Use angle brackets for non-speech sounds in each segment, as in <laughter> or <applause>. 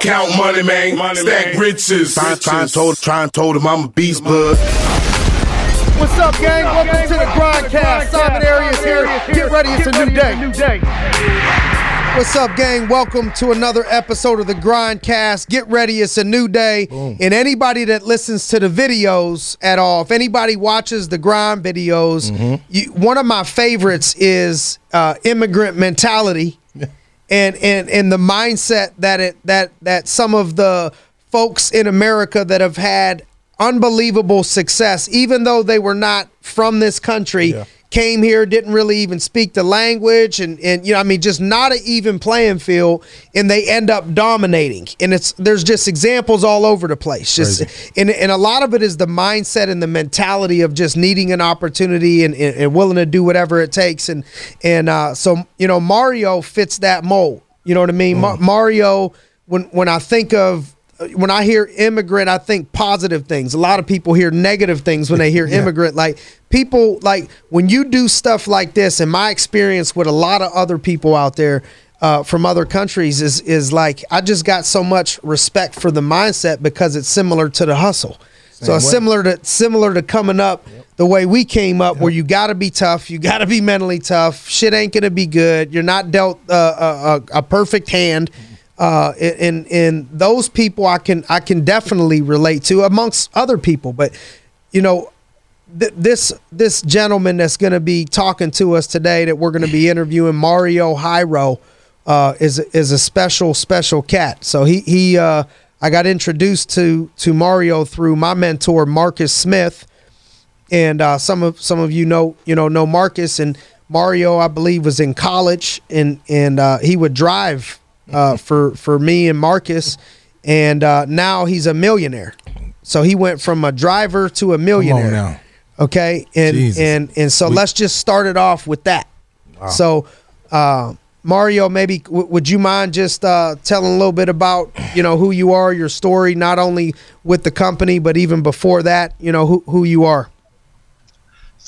Count money, man. Money, Stack man. riches. Trying, trying, told, trying told him I'm a beast, bud. What's up, gang? Welcome to the Grindcast. Simon Arias here. Get ready, it's a new day. What's up, gang? Welcome to another episode of the Grindcast. Get ready, it's a new day. Boom. And anybody that listens to the videos at all, if anybody watches the grind videos, mm-hmm. you, one of my favorites is uh, immigrant mentality and and and the mindset that it that that some of the folks in America that have had unbelievable success, even though they were not from this country. Yeah came here, didn't really even speak the language, and and you know, I mean, just not an even playing field, and they end up dominating. And it's there's just examples all over the place. Just and and a lot of it is the mindset and the mentality of just needing an opportunity and, and, and willing to do whatever it takes. And and uh, so you know, Mario fits that mold. You know what I mean? Mm. Ma- Mario, when when I think of when I hear immigrant, I think positive things. A lot of people hear negative things when they hear <laughs> yeah. immigrant. Like people, like when you do stuff like this, and my experience with a lot of other people out there uh, from other countries is is like I just got so much respect for the mindset because it's similar to the hustle. Same so similar to similar to coming up yep. the way we came up, yep. where you got to be tough, you got to be mentally tough. Shit ain't gonna be good. You're not dealt uh, a, a, perfect hand. Mm-hmm uh, and and those people I can I can definitely relate to amongst other people. But you know, th- this this gentleman that's going to be talking to us today, that we're going to be interviewing, Mario Hajro, uh, is is a special special cat. So he he uh, I got introduced to to Mario through my mentor Marcus Smith, and uh, some of some of you know you know know Marcus and Mario I believe was in college and and uh, he would drive uh, for for me and Marcus, and uh, now he's a millionaire. So he went from a driver to a millionaire. Okay, and Jesus. and and so we, let's just start it off with that. Wow. So. Uh, Mario, maybe w- would you mind just uh, telling a little bit about you know who you are, your story, not only with the company but even before that, you know who who you are.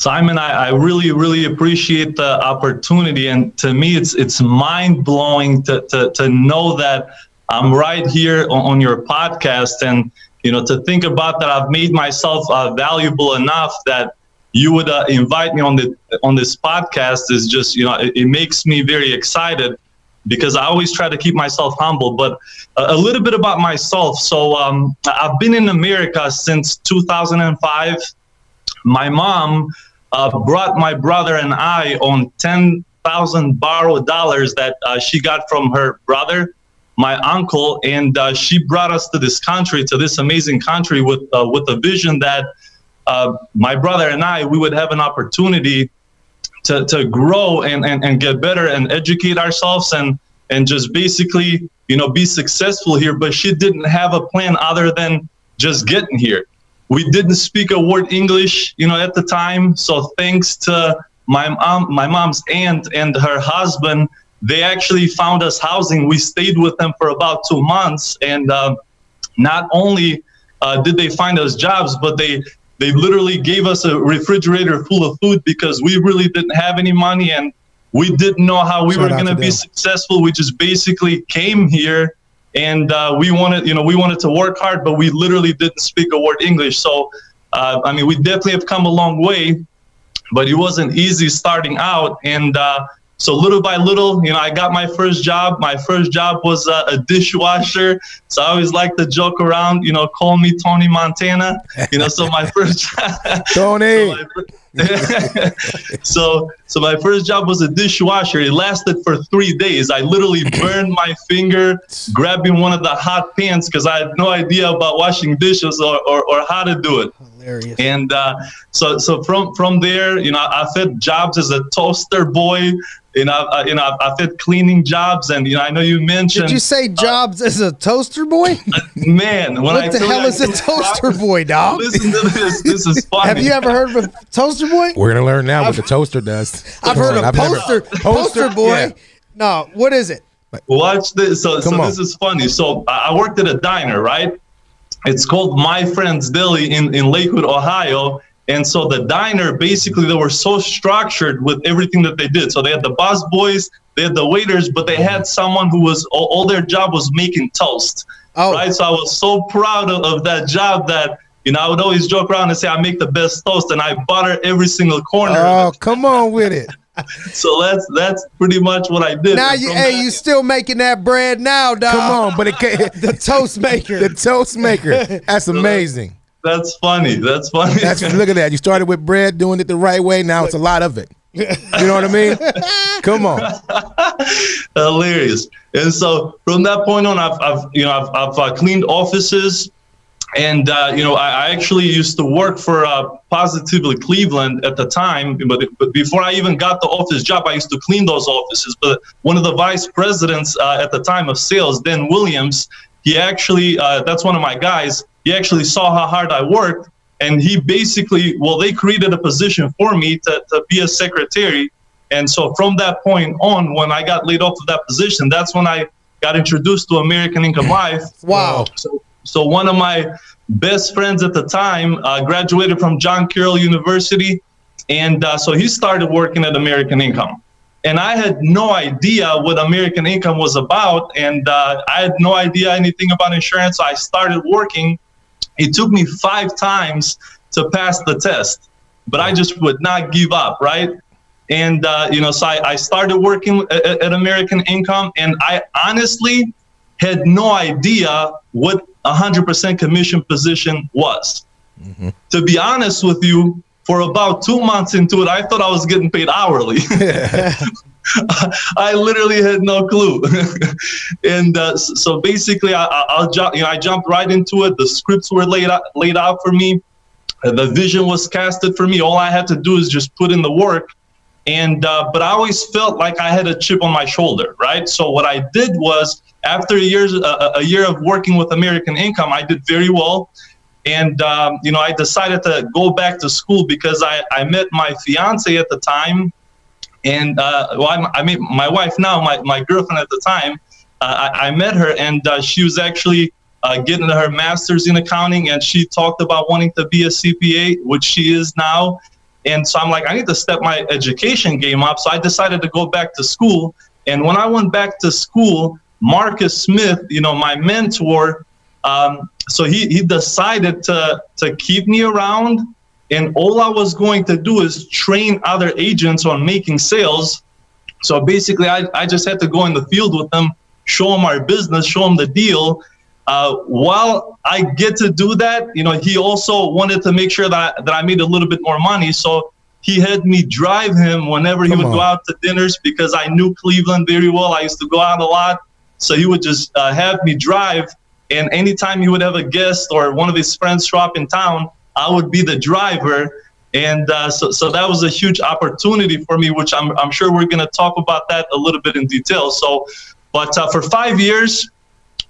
Simon, I, I, really, really appreciate the opportunity, and to me, it's it's mind blowing to, to to know that I'm right here on, on, your podcast, and you know to think about that I've made myself uh, valuable enough that you would uh, invite me on the on this podcast is just you know it, it, makes me very excited because I always try to keep myself humble. But a, a little bit about myself. So um, I've been in America since 2005 my mom uh, brought my brother and I on 10,000 borrowed dollars that uh, she got from her brother, my uncle, and uh, she brought us to this country, to this amazing country with, uh, with a vision that uh, my brother and I, we would have an opportunity to, to grow and, and, and get better and educate ourselves and, and just basically, you know, be successful here. But she didn't have a plan other than just getting here we didn't speak a word English, you know, at the time. So thanks to my mom, my mom's aunt and her husband, they actually found us housing. We stayed with them for about two months, and uh, not only uh, did they find us jobs, but they they literally gave us a refrigerator full of food because we really didn't have any money and we didn't know how we Shout were going to be successful. We just basically came here and uh, we wanted you know we wanted to work hard but we literally didn't speak a word english. So uh, i mean we definitely have come a long way but it wasn't easy starting out. And uh, so little by little you know i got my first job my first job was uh, a dishwasher so i always like to joke around you know call me tony montana you know so my <laughs> first <laughs> tony so <laughs> so so my first job was a dishwasher. It lasted for three days. I literally <clears throat> burned my finger grabbing one of the hot pans because I had no idea about washing dishes or, or, or how to do it. Hilarious. And uh, so so from from there, you know, I had jobs as a toaster boy. You know, uh, you know, I've had cleaning jobs, and you know, I know you mentioned. Did you say uh, jobs uh, as a toaster boy? <laughs> man, what I the hell is a <laughs> toaster boy, dog? Listen to this. This is funny. Have you ever heard of a toaster boy? We're gonna learn now I've, what the toaster does. <laughs> I've heard of poster never, poster boy. Yeah. No, what is it? Watch this. So, so this is funny. So I worked at a diner, right? It's called My Friend's Deli in in Lakewood, Ohio and so the diner, basically, they were so structured with everything that they did. So they had the bus boys, they had the waiters, but they had someone who was all, all their job was making toast. Oh. Right. So I was so proud of, of that job that you know, I would always joke around and say I make the best toast, and I butter every single corner. Oh, come on with it. <laughs> so that's that's pretty much what I did. Now you, hey, you still making that bread now, dog? Come on, but it can't, <laughs> the toast maker, <laughs> the toast maker. That's amazing. That's funny. That's funny. That's look at that. You started with bread, doing it the right way. Now it's a lot of it. You know what I mean? <laughs> Come on. Hilarious. And so from that point on, I've, I've you know I've, I've uh, cleaned offices and uh, you know, I, I, actually used to work for uh, Positively Cleveland at the time. But, but before I even got the office job, I used to clean those offices. But one of the vice presidents uh, at the time of sales, Dan Williams, he actually uh, that's one of my guys. He actually saw how hard I worked, and he basically, well, they created a position for me to, to be a secretary. And so from that point on, when I got laid off of that position, that's when I got introduced to American Income <laughs> Life. Wow. So so one of my best friends at the time uh, graduated from John Carroll University, and uh, so he started working at American Income. And I had no idea what American Income was about, and uh, I had no idea anything about insurance. So I started working. It took me five times to pass the test, but I just would not give up, right? And uh, you know, so I, I started working at, at American Income, and I honestly had no idea what a 100% commission position was. Mm-hmm. To be honest with you, for about two months into it, I thought I was getting paid hourly. <laughs> <laughs> I literally had no clue, <laughs> and uh, so basically, I, I, will you know, I jumped right into it. The scripts were laid out, laid out for me. The vision was casted for me. All I had to do is just put in the work, and uh, but I always felt like I had a chip on my shoulder, right? So what I did was after a year, uh, a year of working with American Income, I did very well. And, um, you know, I decided to go back to school because I, I met my fiance at the time. And, uh, well, I mean, my wife now, my, my girlfriend at the time, uh, I, I, met her and uh, she was actually getting her master's in accounting and she talked about wanting to be a CPA, which she is now. And so I'm like, I need to step my education game up. So I decided to go back to school. And when I went back to school, Marcus Smith, you know, my mentor, um, so he, he decided to, to keep me around. And all I was going to do is train other agents on making sales. So basically, I, I just had to go in the field with them, show them our business, show them the deal. Uh, while I get to do that, you know, he also wanted to make sure that, that I made a little bit more money. So he had me drive him whenever Come he would on. go out to dinners because I knew Cleveland very well. I used to go out a lot. So he would just uh, have me drive, and anytime he would have a guest or one of his friends show up in town, I would be the driver. And uh, so, so that was a huge opportunity for me, which I'm, I'm sure we're going to talk about that a little bit in detail. So, but uh, for five years,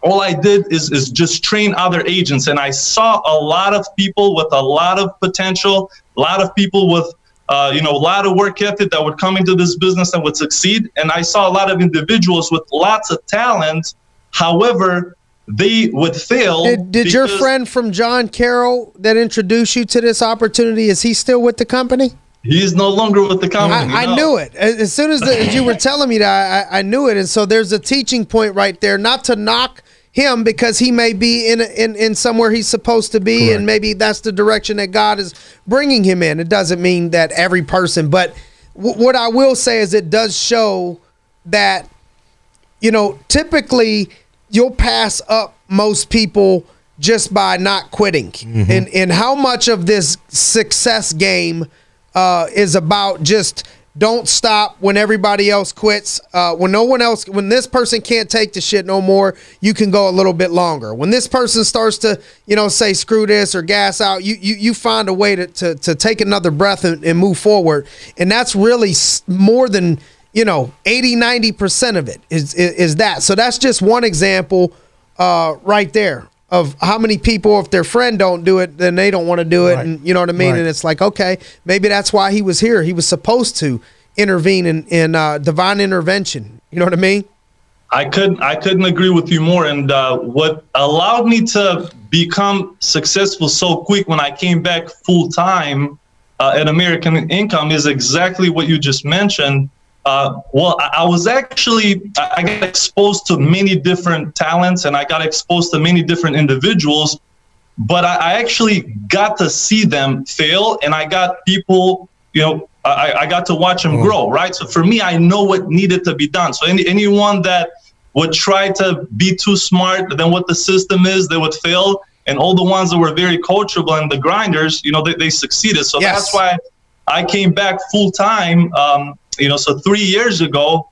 all I did is, is just train other agents. And I saw a lot of people with a lot of potential, a lot of people with uh, you know, a lot of work ethic that would come into this business and would succeed. And I saw a lot of individuals with lots of talent. However, they would fail. Did, did your friend from John Carroll that introduced you to this opportunity, is he still with the company? He's no longer with the company. I, I knew it. As soon as, the, as you were telling me that, I, I knew it. And so there's a teaching point right there, not to knock him because he may be in in in somewhere he's supposed to be Correct. and maybe that's the direction that God is bringing him in. It doesn't mean that every person, but w- what I will say is it does show that you know, typically you'll pass up most people just by not quitting. Mm-hmm. And and how much of this success game uh, is about just don't stop when everybody else quits. Uh, when no one else, when this person can't take the shit no more, you can go a little bit longer. When this person starts to, you know, say screw this or gas out, you you, you find a way to, to, to take another breath and, and move forward. And that's really more than, you know, 80, 90% of it is, is, is that. So that's just one example uh, right there of how many people if their friend don't do it then they don't want to do it right. and you know what i mean right. and it's like okay maybe that's why he was here he was supposed to intervene in, in uh, divine intervention you know what i mean i couldn't i couldn't agree with you more and uh, what allowed me to become successful so quick when i came back full time uh, at american income is exactly what you just mentioned Uh, well, I, I, was actually I got exposed to many different talents, and I got exposed to many different individuals. But I, I actually got to see them fail, and I got people, you know, I, I got to watch them mm. grow, right? So for me, I know what needed to be done. So any, anyone that would try to be too smart than what the system is, they would fail. And all the ones that were very coachable and the grinders, you know, they, they succeeded. So yes. that's why I came back full time, um, you know, so three years ago,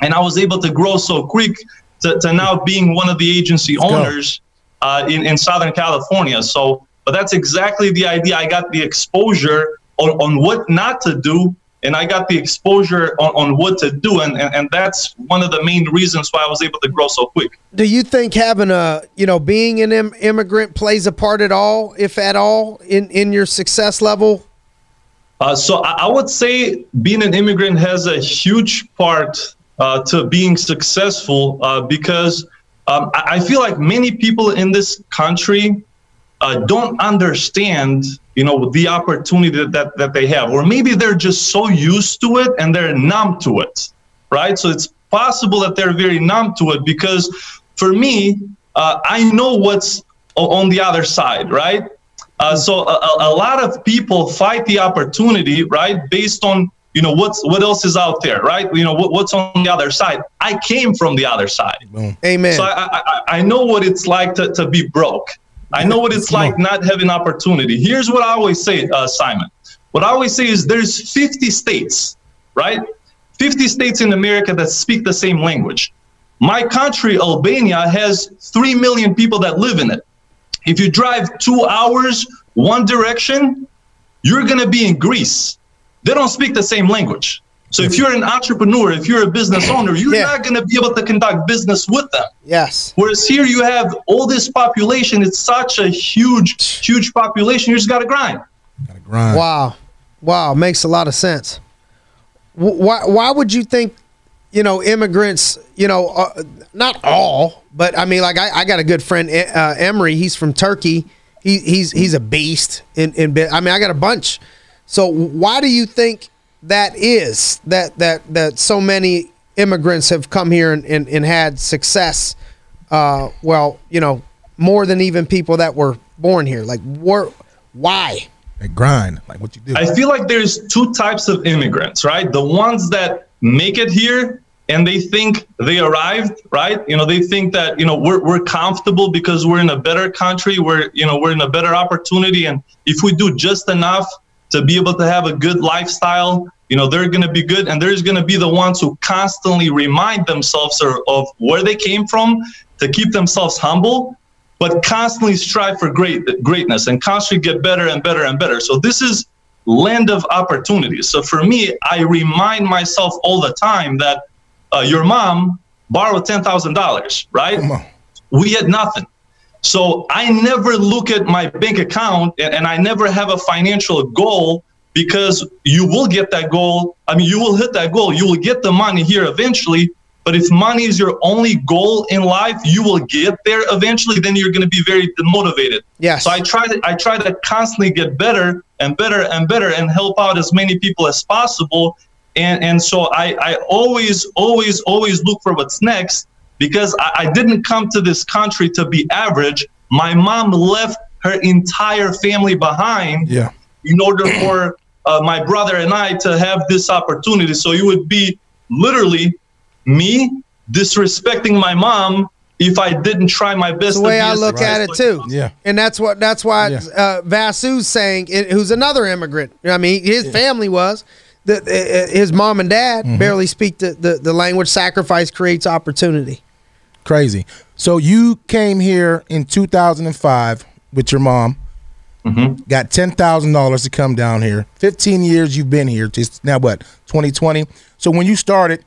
and I was able to grow so quick to, to now being one of the agency Let's owners uh, in, in Southern California. So, but that's exactly the idea. I got the exposure on, on what not to do and I got the exposure on, on what to do, and, and, and that's one of the main reasons why I was able to grow so quick. Do you think having a you know being an Im- immigrant plays a part at all, if at all, in in your success level? Uh, so I, I, would say being an immigrant has a huge part uh, to being successful uh, because um, I, I feel like many people in this country uh, don't understand you know the opportunity that, that they have. Or maybe they're just so used to it and they're numb to it right? So it's possible that they're very numb to it because for me uh, i know what's on the other side right uh, so a, a, lot of people fight the opportunity right based on you know what's what else is out there right you know what, what's on the other side i came from the other side amen so i i, I know what it's like to, to be broke I know what it's like not having opportunity. Here's what I always say, uh, Simon. What I always say is there's 50 states, right? 50 states in America that speak the same language. My country, Albania, has 3 million people that live in it. If you drive two hours one direction, you're going to be in Greece. They don't speak the same language. So if mm-hmm. you're an entrepreneur, if you're a business owner, you're yeah. not going to be able to conduct business with them. Yes. Whereas here you have all this population. It's such a huge, huge population. You just got to grind. Got to grind. Wow, wow, makes a lot of sense. Why? Why would you think? You know, immigrants. You know, uh, not all, but I mean, like I, I got a good friend, uh, Emery. He's from Turkey. He, he's he's a beast. In in I mean, I got a bunch. So why do you think? that is that that that so many immigrants have come here and, and, and had success uh, well you know more than even people that were born here like where, why they grind like what you do i feel like there's two types of immigrants right the ones that make it here and they think they arrived right? You know they think that you know we're, we're comfortable because we're in a better country we're you know we're in a better opportunity. And if we do just enough to be able to have a good lifestyle you know they're going to be good. And there's going to be the ones who constantly remind themselves of where they came from to keep themselves humble but constantly strive for great greatness and constantly get better and better and better. So this is land of opportunities. So for me i remind myself all the time that uh, your mom borrowed $10000 right we had nothing so i never look at my bank account and, and i never have a financial goal because you will get that goal. I mean, you will hit that goal. You will get the money here eventually. But if money is your only goal in life, you will get there eventually. Then you're going to be very demotivated. Yeah. So I try to I try to constantly get better and better and better and help out as many people as possible. And and so I I always always always look for what's next because I, I didn't come to this country to be average. My mom left her entire family behind. Yeah. In order <clears throat> for uh, my brother and I to have this opportunity. So it would be literally me disrespecting my mom if I didn't try my best. the way I look at it too. Yeah, and that's what that's why yeah. uh, Vasu's saying, who's another immigrant. I mean, his yeah. family was. The, uh, his mom and dad mm-hmm. barely speak the, the, the language. Sacrifice creates opportunity. Crazy. So you came here in 2005 with your mom. Mm-hmm. Got ten thousand dollars to come down here. Fifteen years you've been here. Just now, what twenty twenty? So when you started,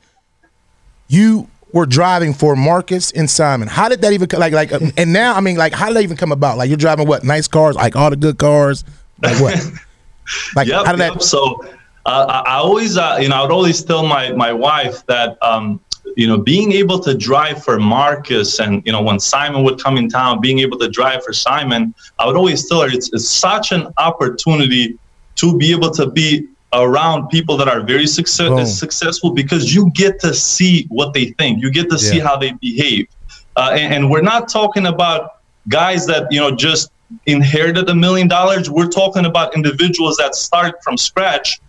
you were driving for Marcus and Simon. How did that even like like? And now, I mean, like, how did that even come about? Like, you're driving what nice cars, like all the good cars, like what? <laughs> like, yep, how did yep. that? So, uh, I always, uh, you know, I would always tell my my wife that um, you know, being able to drive for Marcus and, you know, when Simon would come in town, being able to drive for Simon, I would always tell her it's, it's such an opportunity to be able to be around people that are very success- Boom. successful because you get to see what they think. You get to see how they behave. Uh, and, and we're not talking about guys that, you know, just inherited a million dollars. We're talking about individuals that start from scratch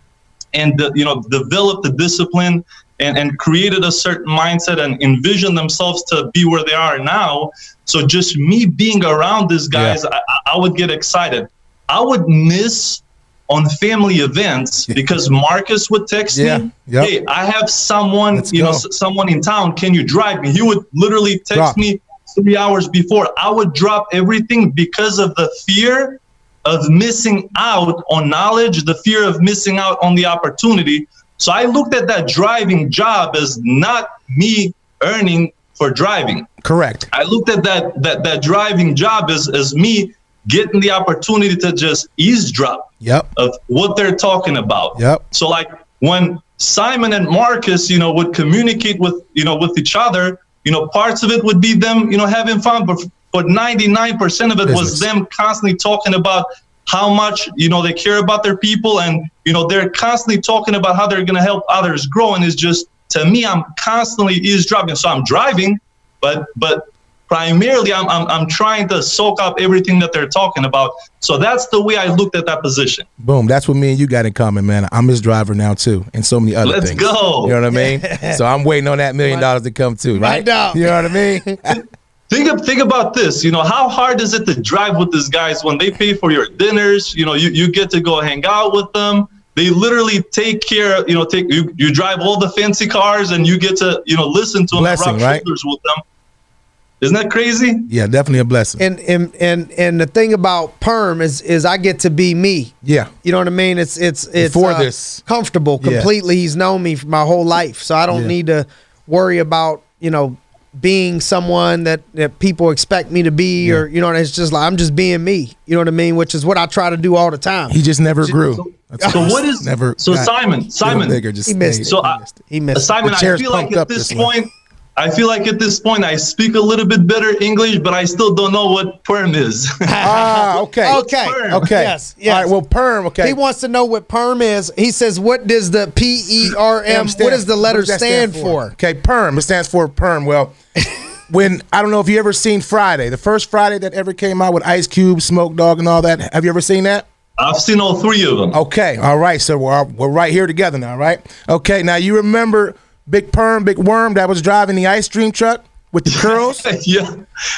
and the, you know developed the discipline and, and created a certain mindset and envision themselves to be where they are now. So just me being around these guys I, I would get excited. I would miss on family events because marcus would text Yeah, me yep. hey i have someone Let's you know go. s- someone in town. Can you drive me? He would literally text Drop. me three hours before. I would drop everything because of the fear of missing out on knowledge, the fear of missing out on the opportunity. So I looked at that driving job as not me earning for driving. Correct. I looked at that that that driving job as as me getting the opportunity to just eavesdrop Yep. of what they're talking about. Yep. So like when Simon and Marcus, you know, would communicate with you know with each other, you know, parts of it would be them, you know, having fun, but but 99% of it was them constantly talking about how much you know they care about their people and you know they're constantly talking about how they're going to help others grow and it's just to me i'm constantly eavesdropping so i'm driving but but primarily I'm, I'm i'm trying to soak up everything that they're talking about so that's the way i looked at that position Boom. That's what me and you got in common, man. I'm his driver now too, and so many other Let's things. go. You know what I mean? <laughs> so I'm waiting on that million dollars to come too, right? Right now. You know what I mean? <laughs> think of, think about this you know how hard is it to drive with these guys when they pay for your dinners you know you, you get to go hang out with them they literally take care you know take you, you drive all the fancy cars and you get to you know listen to them and Blessing, rub right? shoulders with them isn't that crazy yeah, definitely a blessing. And and and and the thing about perm is is I get to be me. yeah. You know what I mean? It's it's it's for uh, this. comfortable Yeah. completely. He's known me for my whole life, so I don't Yeah. need to worry about you know being someone that that people expect me to be, or you know, it's just like I'm just being me. You know what I mean? Which is what I try to do all the time. He just never grew. That's so what is never so Simon Simon bigger, just He missed it. So he I- missed it. He missed it. Simon, I feel like at this this point, I feel like at this point I speak a little bit better English, but I still don't know what perm is. <laughs> Ah, <laughs> okay. Okay. perm? Okay. Yes, yes. All right. Well, perm. Okay. He wants to know what perm is. He says, "What does the P E R M? What does the letter does that stand, for?" Okay, perm. It stands for perm. Well, <laughs> when I don't know if you ever seen Friday, the first Friday that ever came out with Ice Cube, Smoke Dog, and all that. Have you ever seen that? I've seen all three of them. Okay, all right. So we're we're right here together now, right? Okay. Now you remember Big Perm, Big Worm that was driving the ice cream truck with the curls? <laughs> yeah.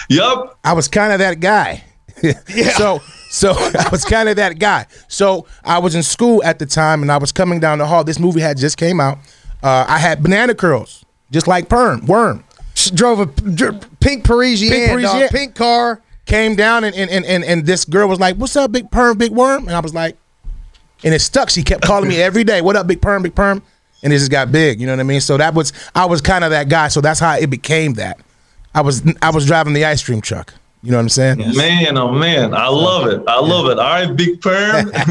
Yep. I was kind of that guy. <laughs> yeah. So so I was kind of that guy. So I was in school at the time, and I was coming down the hall. This movie had just came out. Uh, I had banana curls, just like Perm Worm. She drove a dr- pink Parisian, Pink dog, pink car. Came down, and and, and and and this girl was like, "What's up, Big Perm, Big Worm?" And I was like, and it stuck. She kept calling me every day. What up, Big Perm, Big Perm? And it just got big. You know what I mean? So that was I was kind of that guy. So that's how it became that. I was I was driving the ice cream truck. You know what I'm saying? Man, oh man, I love it. I love it. All right, big perm. <laughs>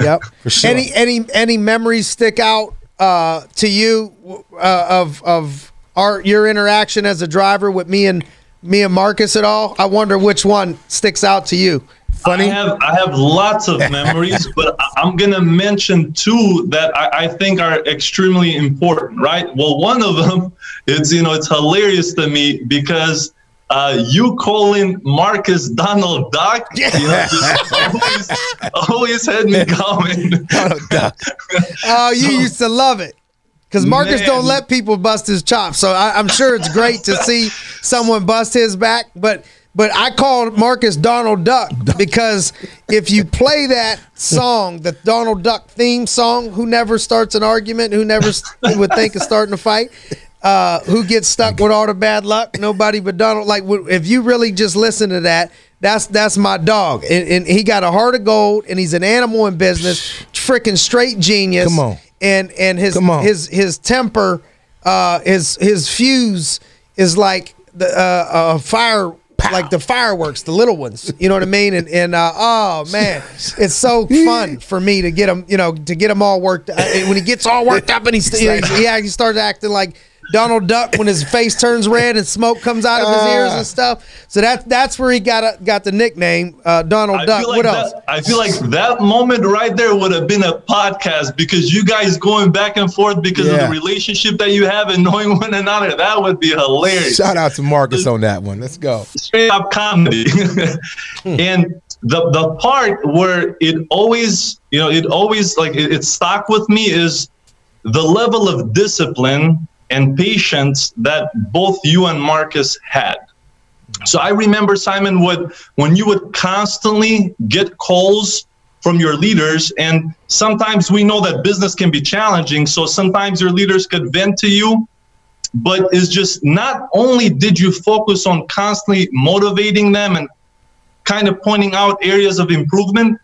Yep. <laughs> For sure. Any any any memories stick out uh, to you uh, of of our your interaction as a driver with me and me and Marcus at all? I wonder which one sticks out to you. Funny. I have I have lots of memories, <laughs> but I'm gonna mention two that I, I think are extremely important. Right. Well, one of them, it's you know it's hilarious to me because. Uh, you calling Marcus Donald Duck, you know, always, always had me <laughs> going. Oh, you used to love it. Because Marcus Man. don't let people bust his chops, so I, I'm sure it's great to see someone bust his back. But but I called Marcus Donald Duck because if you play that song, the Donald Duck theme song, who never starts an argument, who never <laughs> would think of starting a fight, uh, who gets stuck with all the bad luck, nobody but Donald. Like if you really just listen to that, that's that's my dog, and, and he got a heart of gold, and he's an animal in business, freaking straight genius Come on. and and his his his temper, uh, his his fuse is like the uh, uh, fire. Like the fireworks, the little ones, you know what I mean, and and uh, oh man, it's so fun for me to get him, you know, to get him all worked. Uh, when he gets all worked up and he's <laughs> yeah, he starts acting like Donald Duck when his face turns red and smoke comes out of his ears and stuff. So that that's where he got a, got the nickname uh, Donald I Duck. like what that, else? I feel like that moment right there would have been a podcast because you guys going back and forth because Yeah. of the relationship that you have and <laughs> knowing one another. That would be hilarious. Shout out to Marcus on that one. Let's go. straight up comedy. <laughs> and the the part where it always, you know, it always like it, it stuck with me is the level of discipline and patience that both you and Marcus had. So I remember Simon would when you would constantly get calls from your leaders and sometimes we know that business can be challenging so sometimes your leaders could vent to you but it's just not only did you focus on constantly motivating them and kind of pointing out areas of improvement,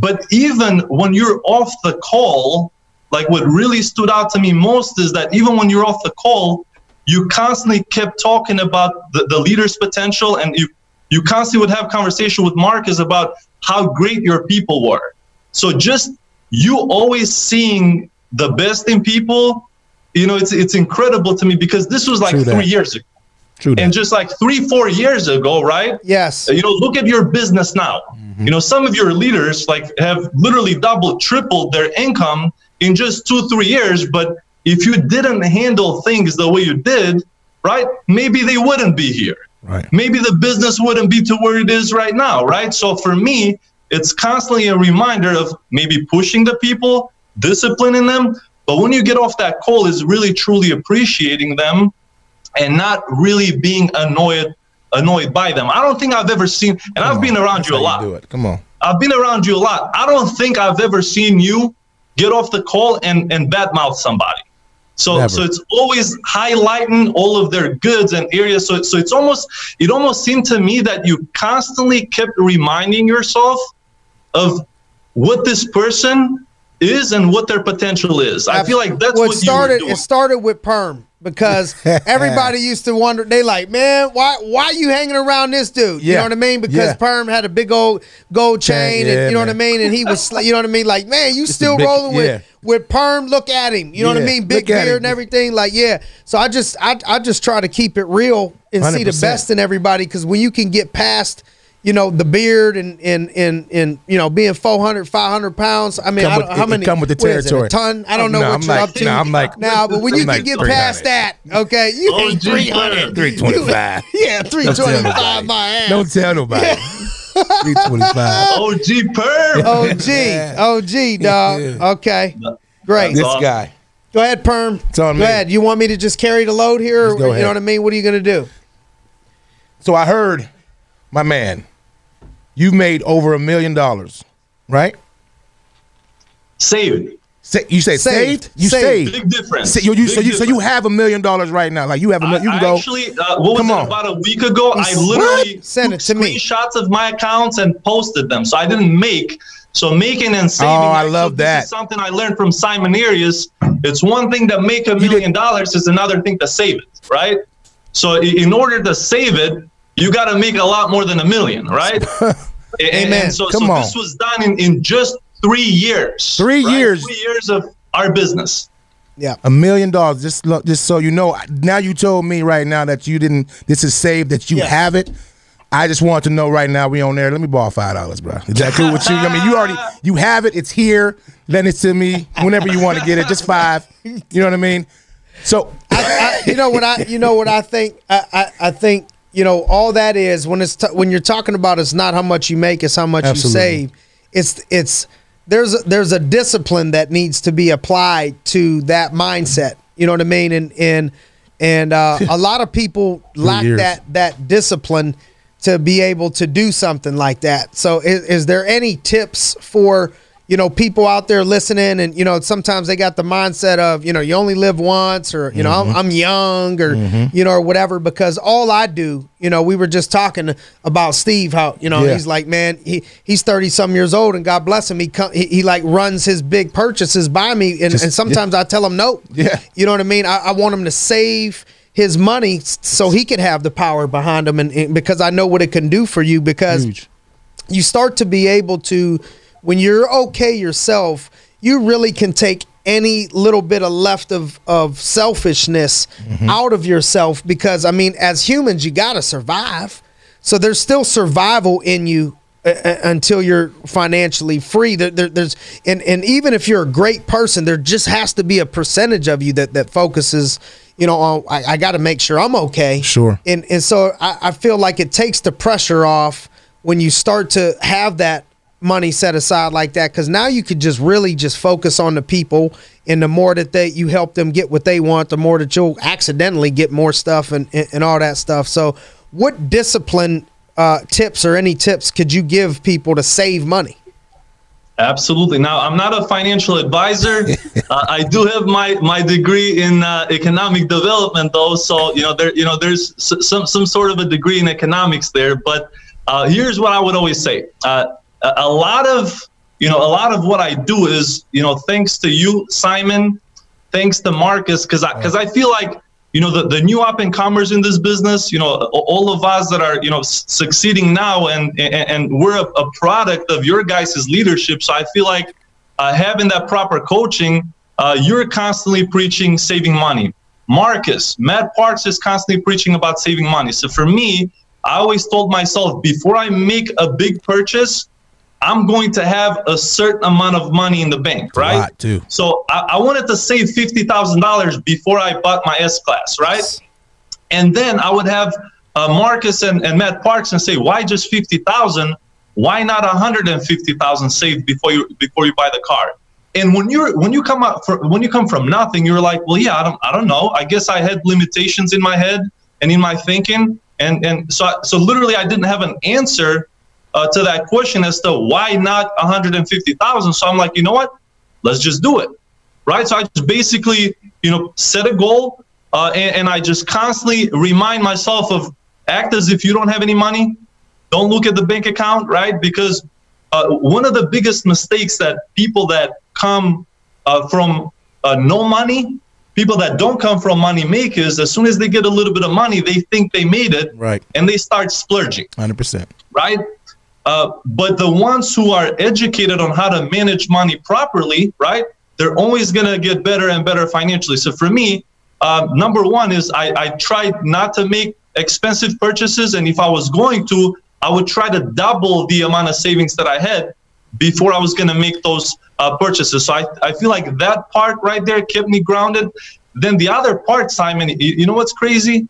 but even when you're off the call, like what really stood out to me most is that even when you're off the call, you constantly kept talking about the, the leader's potential and you you constantly would have conversation with Marcus about how great your people were. So just you always seeing the best in people you know, it's it's incredible to me because this was like True that. three years ago, True. and That. just like three, four years ago, right? Yes. You know, look at your business now. Mm-hmm. You know, some of your leaders like have literally doubled, tripled their income in just two, three years. But if you didn't handle things the way you did, right, maybe they wouldn't be here. Right. Maybe the business wouldn't be to where it is right now, right? So for me, it's constantly a reminder of maybe pushing the people, disciplining them. But when you get off that call, is really truly appreciating them and not really being annoyed annoyed by them. I don't think I've ever seen, and I've been around That's you a lot. do it. Come on. I've been around you a lot. I don't think I've ever seen you get off the call and and badmouth somebody. So Never. so it's always highlighting all of their goods and areas. So so it's almost it almost seemed to me that you constantly kept reminding yourself of what this person is and what their potential is. I feel like that's well, what started. It started with perm because <laughs> everybody used to wonder. They like, man, why why you hanging around this dude? You Yeah. know what I mean? Because Yeah. perm had a big old gold chain, Yeah, and you know what I mean. And he was, you know what I mean? Like, man, you Just still big- rolling with yeah. with perm? Look at him. You know what I mean? Big beard him. and everything. Like, yeah. So I just I I just try to keep it real and see the best in everybody because when you can get past. You know the beard and and and and you know being 400, 500 pounds. I mean, Come I with- don't, how it- it many? come with the what is it, a territory. ton. I don't know No, what I'm you're like- up to. no, I'm like- now, but when you I'm can like get past that, okay, you Oh, ain't gee, 300. 325. <laughs> Yeah, Don't 325 nobody. my ass. Don't tell nobody. <laughs> 325. OG Perm. <laughs> OG, Yeah. OG, dog. Yeah. Okay, great. This awesome. guy. Go ahead, Perm. It's on Go me. ahead. You want me to just carry the load here? Or, you know what I mean? What are you going to do? So I heard, my man, you made over a million dollars, right? Saved. Sa- you say Saved. saved? You Saved. saved. Big difference. Sa- you, you, Big so you so you have a million dollars right now. Like you have a million. You I, can I go. actually, uh, what was Come it, on. about a week ago? I What? literally Send it took to me. screenshots of my accounts and posted them. So I didn't make. So making and saving. Oh, I actually, love this that. is something I learned from Simon Arias. It's one thing to make a million dollars. It's another thing to save it, right? So in order to save it, you got to make a lot more than a million, right? <laughs> And- Amen. And so, Come so on. this was done in, in just three years. Three right? years. Three years of our business. Yeah. A million dollars. Just lo- just so you know. Now you told me right now that you didn't. This is saved. That you Yes. have it. I just want to know right now. We on there. Let me borrow five dollars, bro. Is that cool with you? I mean, you already <laughs> you have it. It's here. Lend it to me whenever you want to get it. Just five. You know what I mean? So I, you know what I you know what I think I, I, I think you know all that is when it's t- when you're talking about it's not how much you make it's how much Absolutely. you save it's it's there's a, there's a discipline that needs to be applied to that mindset you know what I mean and and and uh, <laughs> a lot of people lack years. that that discipline to be able to do something like that so is, is there any tips for you know people out there listening and you know sometimes they got the mindset of you know you only live once or you know I'm, I'm young or mm-hmm. you know or whatever because all I do you know we were just talking about Steve how you know Yeah. he's like man he he's 30 some years old and God bless him he come, he, he like runs his big purchases by me and, Just- and sometimes I tell him no Yeah. you know what I mean I, I want him to save his money so he can have the power behind him and, and because I know what it can do for you because huge. you start to be able to when you're okay yourself you really can take any little bit of left of of selfishness mm-hmm. out of yourself because I mean as humans you got to survive. So there's still survival in you uh, uh, until you're financially free. There, there, there's and and even if you're a great person, there just has to be a percentage of you that that focuses. You know, on, I, I got to make sure I'm okay. Sure. And and so I, I feel like it takes the pressure off when you start to have that money set aside like that because now you could just really just focus on the people and the more that they you help them get what they want the more that you'll accidentally get more stuff and, and, and all that stuff so what discipline uh, tips or any tips could you give people to save money Absolutely. Now, I'm not a financial advisor. <laughs> uh, I do have my my degree in uh, economic development, though. So you know, there you know, there's some some sort of a degree in economics there. But uh, here's what I would always say: a lot of you know a lot of what I do is you know thanks to you, Simon, thanks to Marcus, because I because I feel like you know the, the new up and comers in this business you know all of us that are you know succeeding now and and, and we're a, a, product of your guys' leadership. So i feel like uh, having that proper coaching uh, you're constantly preaching saving money. Marcus matt parks is constantly preaching about saving money. So for me i always told myself before i make a big purchase I'm going to have a certain amount of money in the bank, right? Too. So I, I wanted to save fifty thousand dollars before I bought my S class, right? Yes. And then I would have uh, Marcus and, and Matt Parks and say, why just fifty thousand? Why not hundred and fifty thousand saved before you before you buy the car? And when you're when you come out for, when you come from nothing, you're like, well, yeah, I don't I don't know. I guess I had limitations in my head and in my thinking, and and so so literally I didn't have an answer uh, to that question as to why not 150,000. So I'm like, you know what? Let's just do it. Right. So I just basically, you know, set a goal uh, and, and I just constantly remind myself of act as if you don't have any money. Don't look at the bank account. Right. Because uh, one of the biggest mistakes that people that come uh, from uh, no money people that don't come from money makers, as soon as they get a little bit of money, they think they made it, right? And they start splurging. Hundred percent, right? Uh, but the ones who are educated on how to manage money properly, right? They're always going to get better and better financially. So for me, uh, number one is I, I tried not to make expensive purchases. And if I was going to, I would try to double the amount of savings that I had before I was going to make those uh, purchases. So I, I feel like that part right there kept me grounded. Then the other part, Simon, you, you know what's crazy?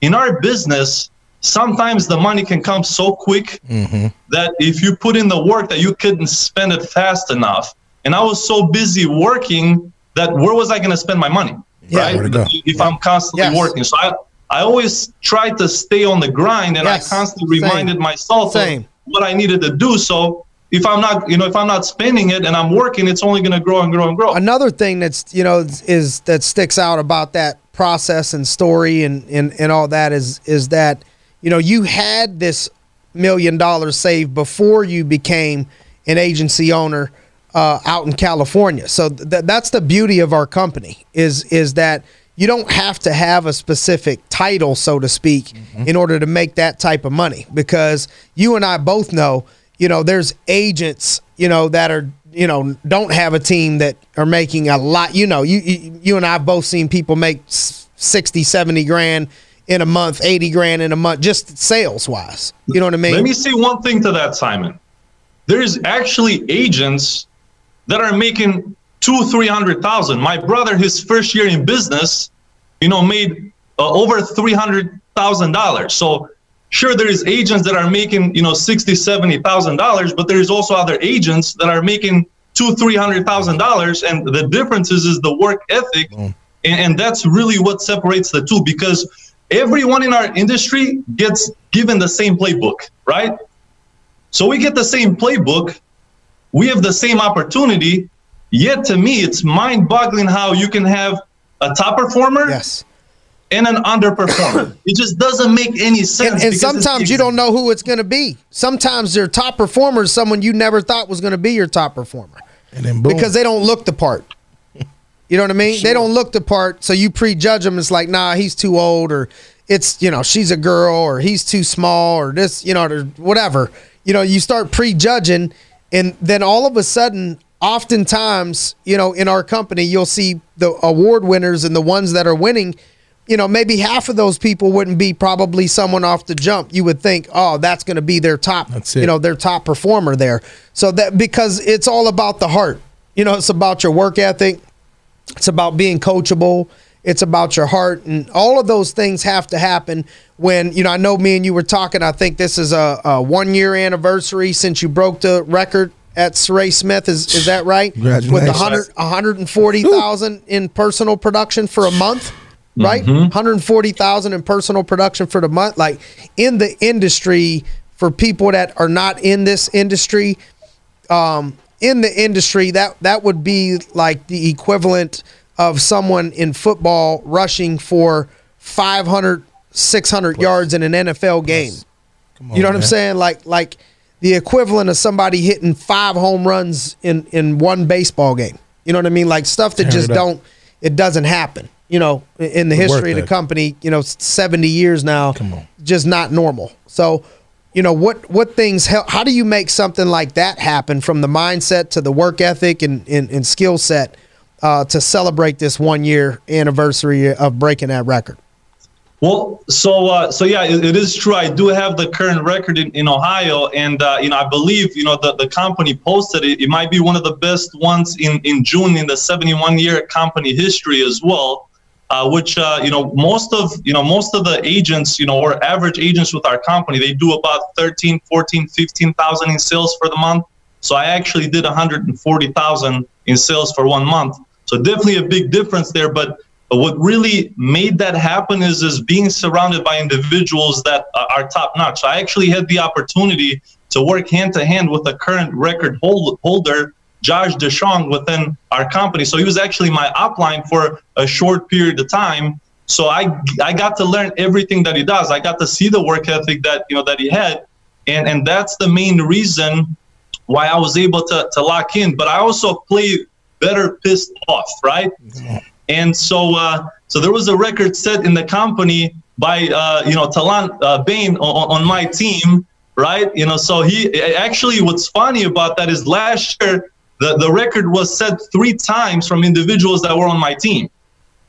In our business, sometimes the money can come so quick mm-hmm. that if you put in the work that you couldn't spend it fast enough and i was so busy working that where was i going to spend my money yeah, right if yeah. i'm constantly yes. working so i i always tried to stay on the grind and yes. i constantly Same. reminded myself Same. of what i needed to do so if I'm not, you know, if I'm not spending it and I'm working, it's only going to grow and grow and grow. Another thing that's, you know, is that sticks out about that process and story and, and, and all that is, is that you know, you had this million dollars saved before you became an agency owner uh, out in California. So th- that's the beauty of our company is is that you don't have to have a specific title, so to speak, mm-hmm. in order to make that type of money. Because you and I both know, you know, there's agents, you know, that are you know don't have a team that are making a lot. You know, you you, you and I both seen people make 60, 70 grand in a month, 80 grand in a month, just sales wise. You know what I mean? Let me say one thing to that, Simon. There's actually agents that are making two, 300,000. My brother, his first year in business, you know, made uh, over $300,000. So sure, there is agents that are making, you know, 60, $70,000, but there's also other agents that are making two, $300,000. And the difference is, is the work ethic. Mm. And, and that's really what separates the two because everyone in our industry gets given the same playbook, right? So we get the same playbook, we have the same opportunity. Yet to me, it's mind boggling how you can have a top performer. Yes. And an underperformer. <coughs> it just doesn't make any sense. And, and sometimes you don't know who it's going to be. Sometimes their top performer is someone you never thought was going to be your top performer. And then boom. Because they don't look the part. You know what I mean? Sure. They don't look the part, so you prejudge them. It's like, nah, he's too old, or it's you know she's a girl, or he's too small, or this, you know, or whatever. You know, you start prejudging, and then all of a sudden, oftentimes, you know, in our company, you'll see the award winners and the ones that are winning. You know, maybe half of those people wouldn't be probably someone off the jump. You would think, oh, that's going to be their top, you know, their top performer there. So that because it's all about the heart. You know, it's about your work ethic. It's about being coachable. It's about your heart, and all of those things have to happen when you know. I know me and you were talking. I think this is a, a one year anniversary since you broke the record at Saray Smith. Is is that right? With Congratulations. 100, 140,000 in personal production for a month, right? 140,000 in personal production for the month. Like in the industry, for people that are not in this industry, um, in the industry, that that would be like the equivalent of someone in football rushing for 500, 600 yards in an NFL game. On, You know what I'm saying? Like like the equivalent of somebody hitting five home runs in in one baseball game. You know what I mean? Like stuff that Tearing just it don't it doesn't happen. You know, in the history of the company, you know, 70 years now, Come on. just not normal. So, you know, what what things help how do you make something like that happen from the mindset to the work ethic and and, and skill set uh, to celebrate this one year anniversary of breaking that record? Well, so uh, so yeah, it, it is true. I do have the current record in, in Ohio, and uh, you know I believe you know the, the company posted it. It might be one of the best ones in, in June in the 71 year company history as well. Uh, which uh, you know most of you know most of the agents you know or average agents with our company they do about 13 14 15,000 in sales for the month so i actually did 140,000 in sales for one month so definitely a big difference there but what really made that happen is is being surrounded by individuals that uh, are top notch. So I actually had the opportunity to work hand to hand with a current record hold, holder, Josh DeShong, within our company. So he was actually my upline for a short period of time. So I I got to learn everything that he does. I got to see the work ethic that you know that he had, and and that's the main reason why I was able to to lock in. But I also play better pissed off, right? And so, uh, so there was a record set in the company by, uh, you know, Talan uh, Bain on, on my team, right? You know, so he actually, what's funny about that is last year, the, the record was set three times from individuals that were on my team.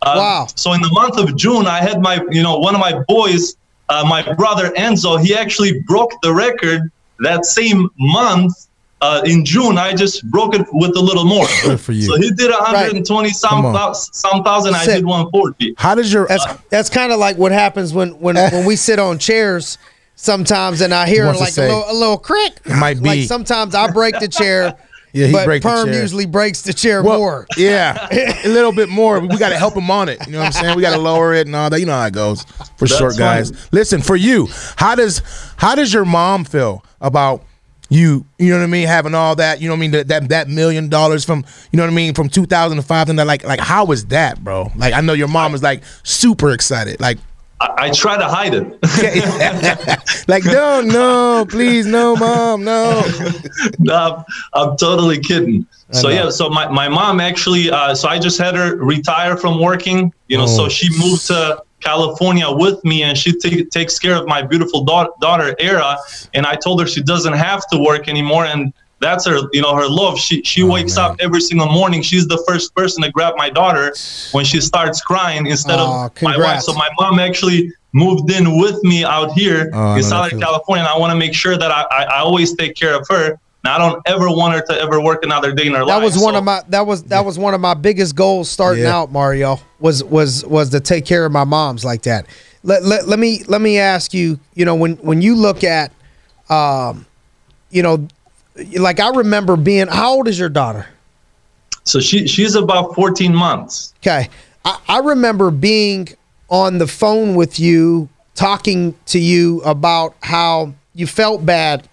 Uh, Wow. So in the month of June, I had my, you know, one of my boys, uh, my brother Enzo, he actually broke the record that same month. Uh, in June, I just broke it with a little more. Good for you. So he did 120 some, on. thou- some thousand. I did 140. How does your That's that's kind of like what happens when when <laughs> when we sit on chairs sometimes, and I hear wants like a little, a little crick. It might Like be. sometimes I break the chair. Yeah, he but break the Perm usually breaks the chair Well, more. Yeah, <laughs> a little bit more. We got to help him on it. You know what I'm saying? We got to lower it and all that. You know how it goes for That's short guys. fine. Listen, for you, how does how does your mom feel about you? You know what I mean? Having all that. You know what I mean? That that, that million dollars from you know what I mean from 2005 and that. Like like how was that, bro? Like I know your mom is like super excited. Like I, I try to hide it. <laughs> like <laughs> no no please no mom no. <laughs> no, I'm, I'm totally kidding. So know. yeah, so my, my mom actually, uh, so I just had her retire from working, you know, Oh. so she moved to California with me and she ta- takes care of my beautiful da- daughter, Era. And I told her she doesn't have to work anymore. And that's her, you know, her love. She, she wakes man. up every single morning. She's the first person to grab my daughter when she starts crying instead Aw, of my wife. So my mom actually moved in with me out here Oh, in that Southern. California. And I want to make sure that I, I, I always take care of her. And I don't ever want her to ever work another day in her That life. was one So- of my that was that was one of my biggest goals starting Yeah. out, Mario. Was was was to take care of my moms like that. Let, let, let me let me ask you, you know, when when you look at um you know like I remember being how old is your daughter? So she she's about 14 months. Okay. I, I remember being on the phone with you, talking to you about how you felt bad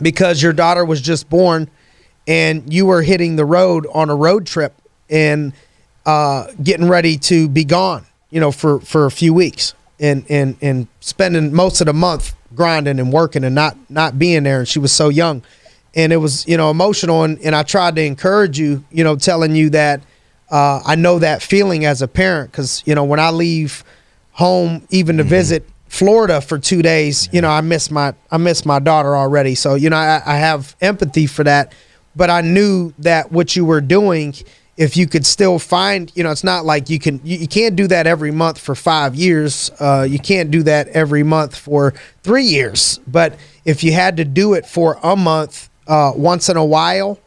because your daughter was just born and you were hitting the road on a road trip and uh, getting ready to be gone, you know, for, for a few weeks and, and, and spending most of the month grinding and working and not, not being there. And she was so young and it was, you know, emotional. And, and I tried to encourage you, you know, telling you that uh, I know that feeling as a parent because, you know, when I leave home, even to visit Florida for two days, you know, I miss my I miss my daughter already. So, you know, I, I have empathy for that. but I knew that what you were doing if you could still find, you know, it's not like you can, you, you can't do that every month for five years. Uh, you can't do that every month for three years. But if you had to do it for a month uh, once in a while,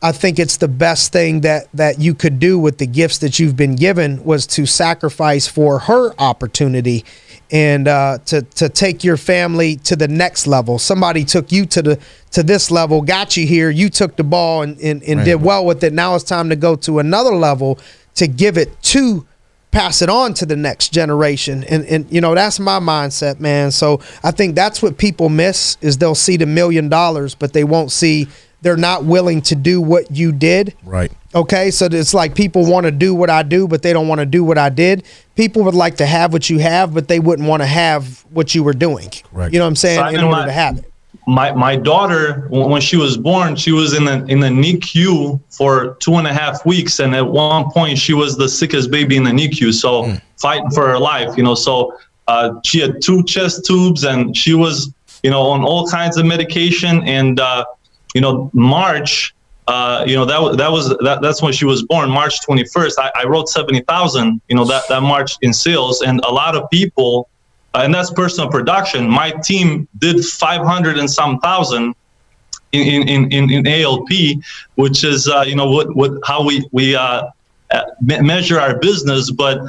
I think it's the best thing that that you could do with the gifts that you've been given was to sacrifice for her opportunity and uh, to to take your family to the next level. Somebody took you to the to this level, got you here. You took the ball and and, and right. did well with it. Now it's time to go to another level to give it to pass it on to the next generation and and you know that's my mindset man so i think that's what people miss is they'll see the million dollars but they won't see they're not willing to do what you did. Right. Okay, so it's like people want to do what I do, but they don't want to do what I did. People would like to have what you have, but they wouldn't want to have what you were doing. Right. You know what I'm saying? Simon, in order my, to have it. My my daughter, when she was born, she was in the in the NICU for two and a half weeks, and at one point she was the sickest baby in the NICU. So mm. fighting for her life, you know. So uh, she had two chest tubes, and she was, you know, on all kinds of medication, and uh, you know, March, uh, you know, that that was that, that's when she was born, March 21st. I, I wrote 70,000, you know, that that March in sales, and a lot of people, uh, and that's personal production. My team did 500 and some thousand. In, in, in, in ALP, which is uh, you know what, what how we we uh, uh, measure our business, but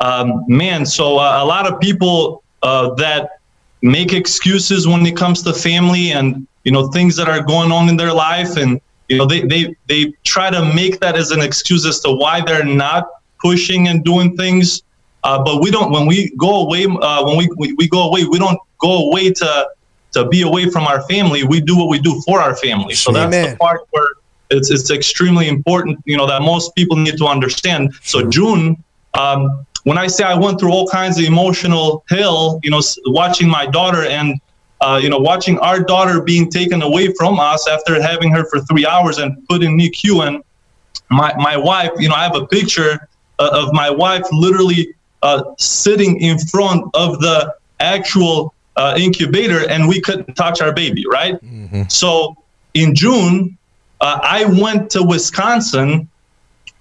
um, man, so uh, a lot of people that make excuses when it comes to family and you know things that are going on in their life and you know they they they try to make that as an excuse as to why they're not pushing and doing things. Uh, but we don't when we go away uh, when we, we, we go away we don't go away to to be away from our family. We do what we do for our family. So that's the part where it's it's extremely important you know that most people need to understand. So june um, when i say i went through all kinds of emotional hell you know watching my daughter and uh, you know, watching our daughter being taken away from us after having her for three hours and put in NICU. And my, my wife, you know, I have a picture uh, of my wife literally uh, sitting in front of the actual uh, incubator and we couldn't touch our baby, right? Mm-hmm. So in June, uh, I went to Wisconsin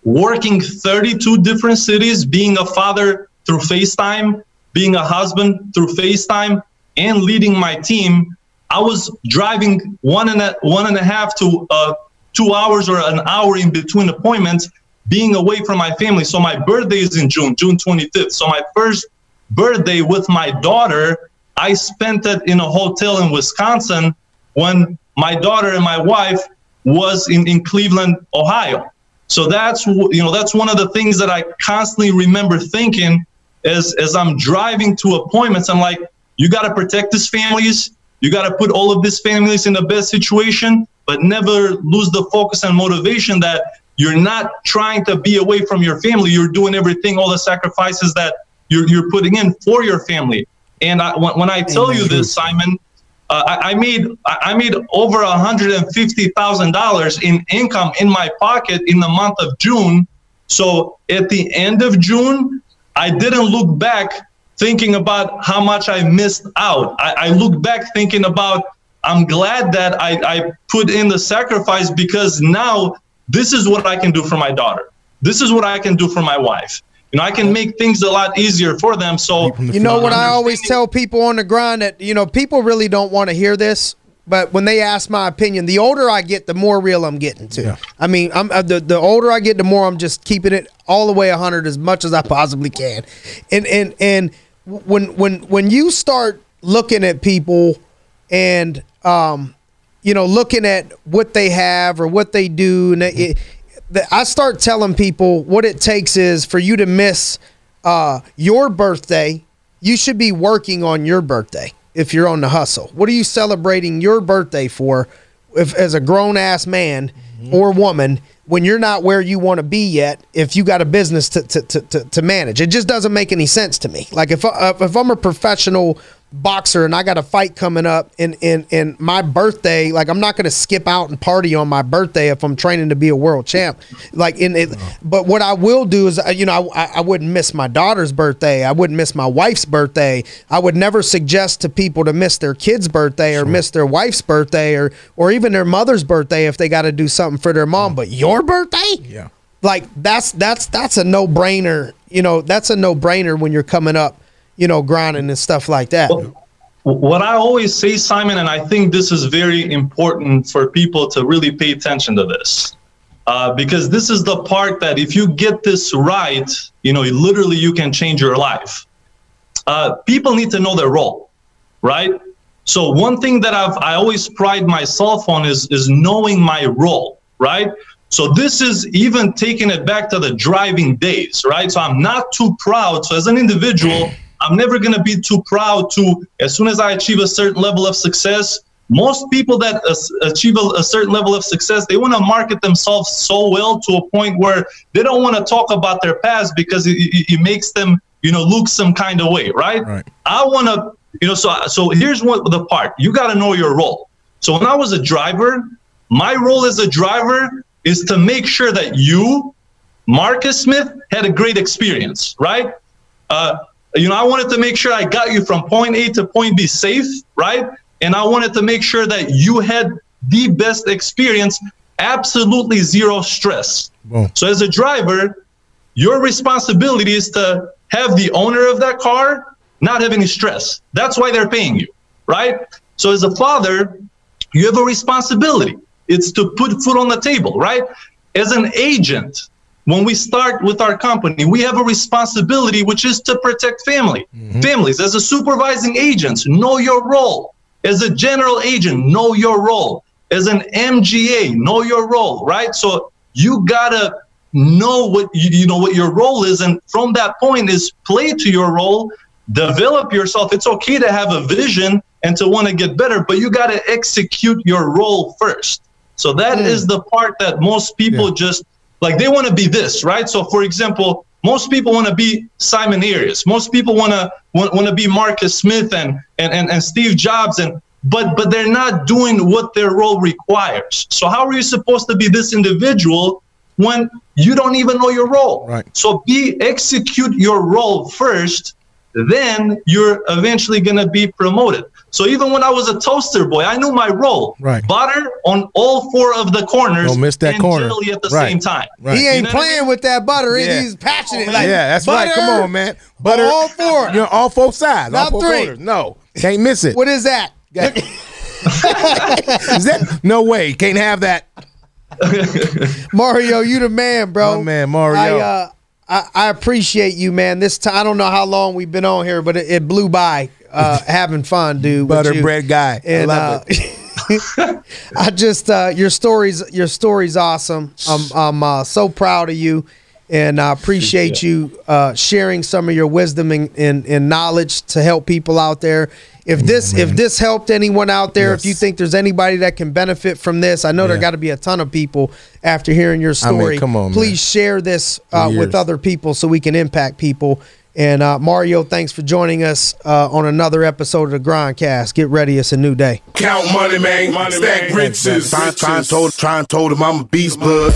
working 32 different cities, being a father through FaceTime, being a husband through FaceTime, and leading my team, I was driving one and a, one and a half to uh, two hours or an hour in between appointments, being away from my family. So my birthday is in June, June 25th. So my first birthday with my daughter, I spent it in a hotel in Wisconsin when my daughter and my wife was in, in Cleveland, Ohio. So that's you know that's one of the things that I constantly remember thinking as as I'm driving to appointments. I'm like, you got to protect these families. You got to put all of these families in the best situation, but never lose the focus and motivation that you're not trying to be away from your family. You're doing everything, all the sacrifices that you're, you're putting in for your family. And I, when, when I tell you this, Simon, uh, I, I, made I made over hundred and fifty thousand dollars in income in my pocket in the month of June. So at the end of June, I didn't look back thinking about how much I missed out. I, I look back thinking about I'm glad that I, I put in the sacrifice because now this is what I can do for my daughter. This is what I can do for my wife. You know, I can make things a lot easier for them. So, you know what I always tell people on the grind that, you know, people really don't want to hear this, but when they ask my opinion, the older I get, the more real I'm getting to. Yeah. I mean, I'm uh, the the older I get, the more I'm just keeping it all the way 100 as much as I possibly can. And and and when when when you start looking at people and um, you know looking at what they have or what they do, and it, I start telling people what it takes is for you to miss uh, your birthday. You should be working on your birthday if you're on the hustle. What are you celebrating your birthday for? If as a grown ass man mm-hmm. or woman, when you're not where you want to be yet if you got a business to, to, to, to, manage. It just doesn't make any sense to me. Like if, uh, if I'm a professional boxer and I got a fight coming up and in in my birthday, like I'm not going to skip out and party on my birthday if I'm training to be a world champ. Like in it, but what I will do is, you know, I, I wouldn't miss my daughter's birthday. I wouldn't miss my wife's birthday. I would never suggest to people to miss their kid's birthday or miss their wife's birthday or or even their mother's birthday if they got to do something for their mom. Mm. But your birthday, Yeah. like that's that's that's a no brainer. You know, that's a no brainer when you're coming up. You know, grinding and stuff like that. What I always say, Simon, and I think this is very important for people to really pay attention to this. Uh, because this is the part that if you get this right, you know, literally you can change your life. Uh, people need to know their role, right? So one thing that I've I always pride myself on is is knowing my role, right? So this is even taking it back to the driving days, right? So I'm not too proud. So as an individual, I'm never going to be too proud to, as soon as I achieve a certain level of success, most people that uh, achieve a, a, certain level of success, they want to market themselves so well to a point where they don't want to talk about their past because it, it, it makes them, you know, look some kind of way, right? Right. I want to, you know, so so here's what the part you got to know your role. So when I was a driver, my role as a driver is to make sure that you, Marcus Smith, had a great experience, right? Uh, you know, I wanted to make sure I got you from point A to point B safe, right? And I wanted to make sure that you had the best experience, absolutely zero stress. So as a driver, your responsibility is to have the owner of that car not have any stress. That's why they're paying you, right? So as a father, you have a responsibility. It's to put food on the table, right? As an agent, when we start with our company, we have a responsibility, which is to protect family, mm-hmm. families. As a supervising agent, know your role. As a general agent, know your role. As an MGA, know your role, right? So you gotta know what you, you know what your role is, and from that point is play to your role, develop yourself. It's okay to have a vision and to want to get better, but you gotta execute your role first. So that mm. is the part that most people yeah. just like they want to be this, right? So for example, most people want to be Simon Arias. Most people want to want, to be Marcus Smith and, and and and Steve Jobs and but but they're not doing what their role requires. So how are you supposed to be this individual when you don't even know your role? Right. So be execute your role first, then you're eventually going to be promoted. So even when I was a toaster boy, I knew my role. Right. Butter on all four of the corners. Don't miss that and corner. jelly at the right. same time. Right. He ain't You know playing I mean? with that butter. Yeah. He's passionate. Oh, like, yeah, that's right. Come on, man. Butter. All four. <laughs> You're all four sides. Not all four three. corners. No. Can't miss it. What is that? <laughs> <laughs> Is that? No way. Can't have that. Mario, you the man, bro. My man, Mario. I, uh, I, I appreciate you, man. This time, I don't know how long we've been on here, but it, it blew by. Uh, having fun, dude. with Butter bread guy. And I love uh, it. <laughs> I just uh, your stories your story's awesome. I'm I'm uh, so proud of you, and I appreciate you uh, sharing some of your wisdom and, and, and knowledge to help people out there. If this if this helped anyone out there, if you think there's anybody that can benefit from this, I know there got to be a ton of people after hearing your I mean, story. come on, please man. share this uh, with other people so we can impact people. And uh, Mario, thanks for joining us uh, on another episode of the Grindcast. Get ready, it's a new day. Count money, man. Stack riches. Try, try and told, try and told him I'm a beast, blood.